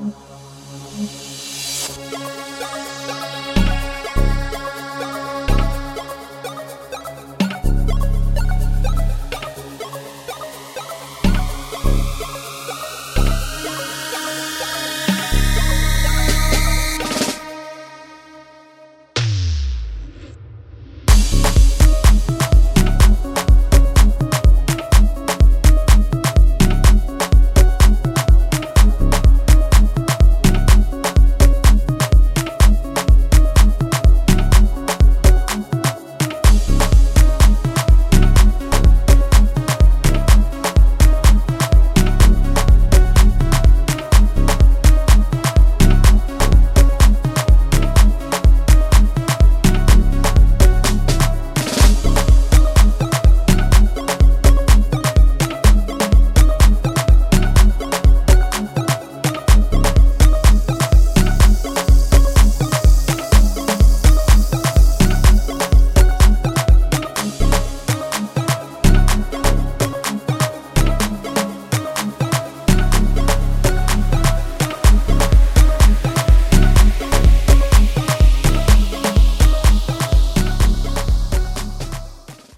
Mm-hmm.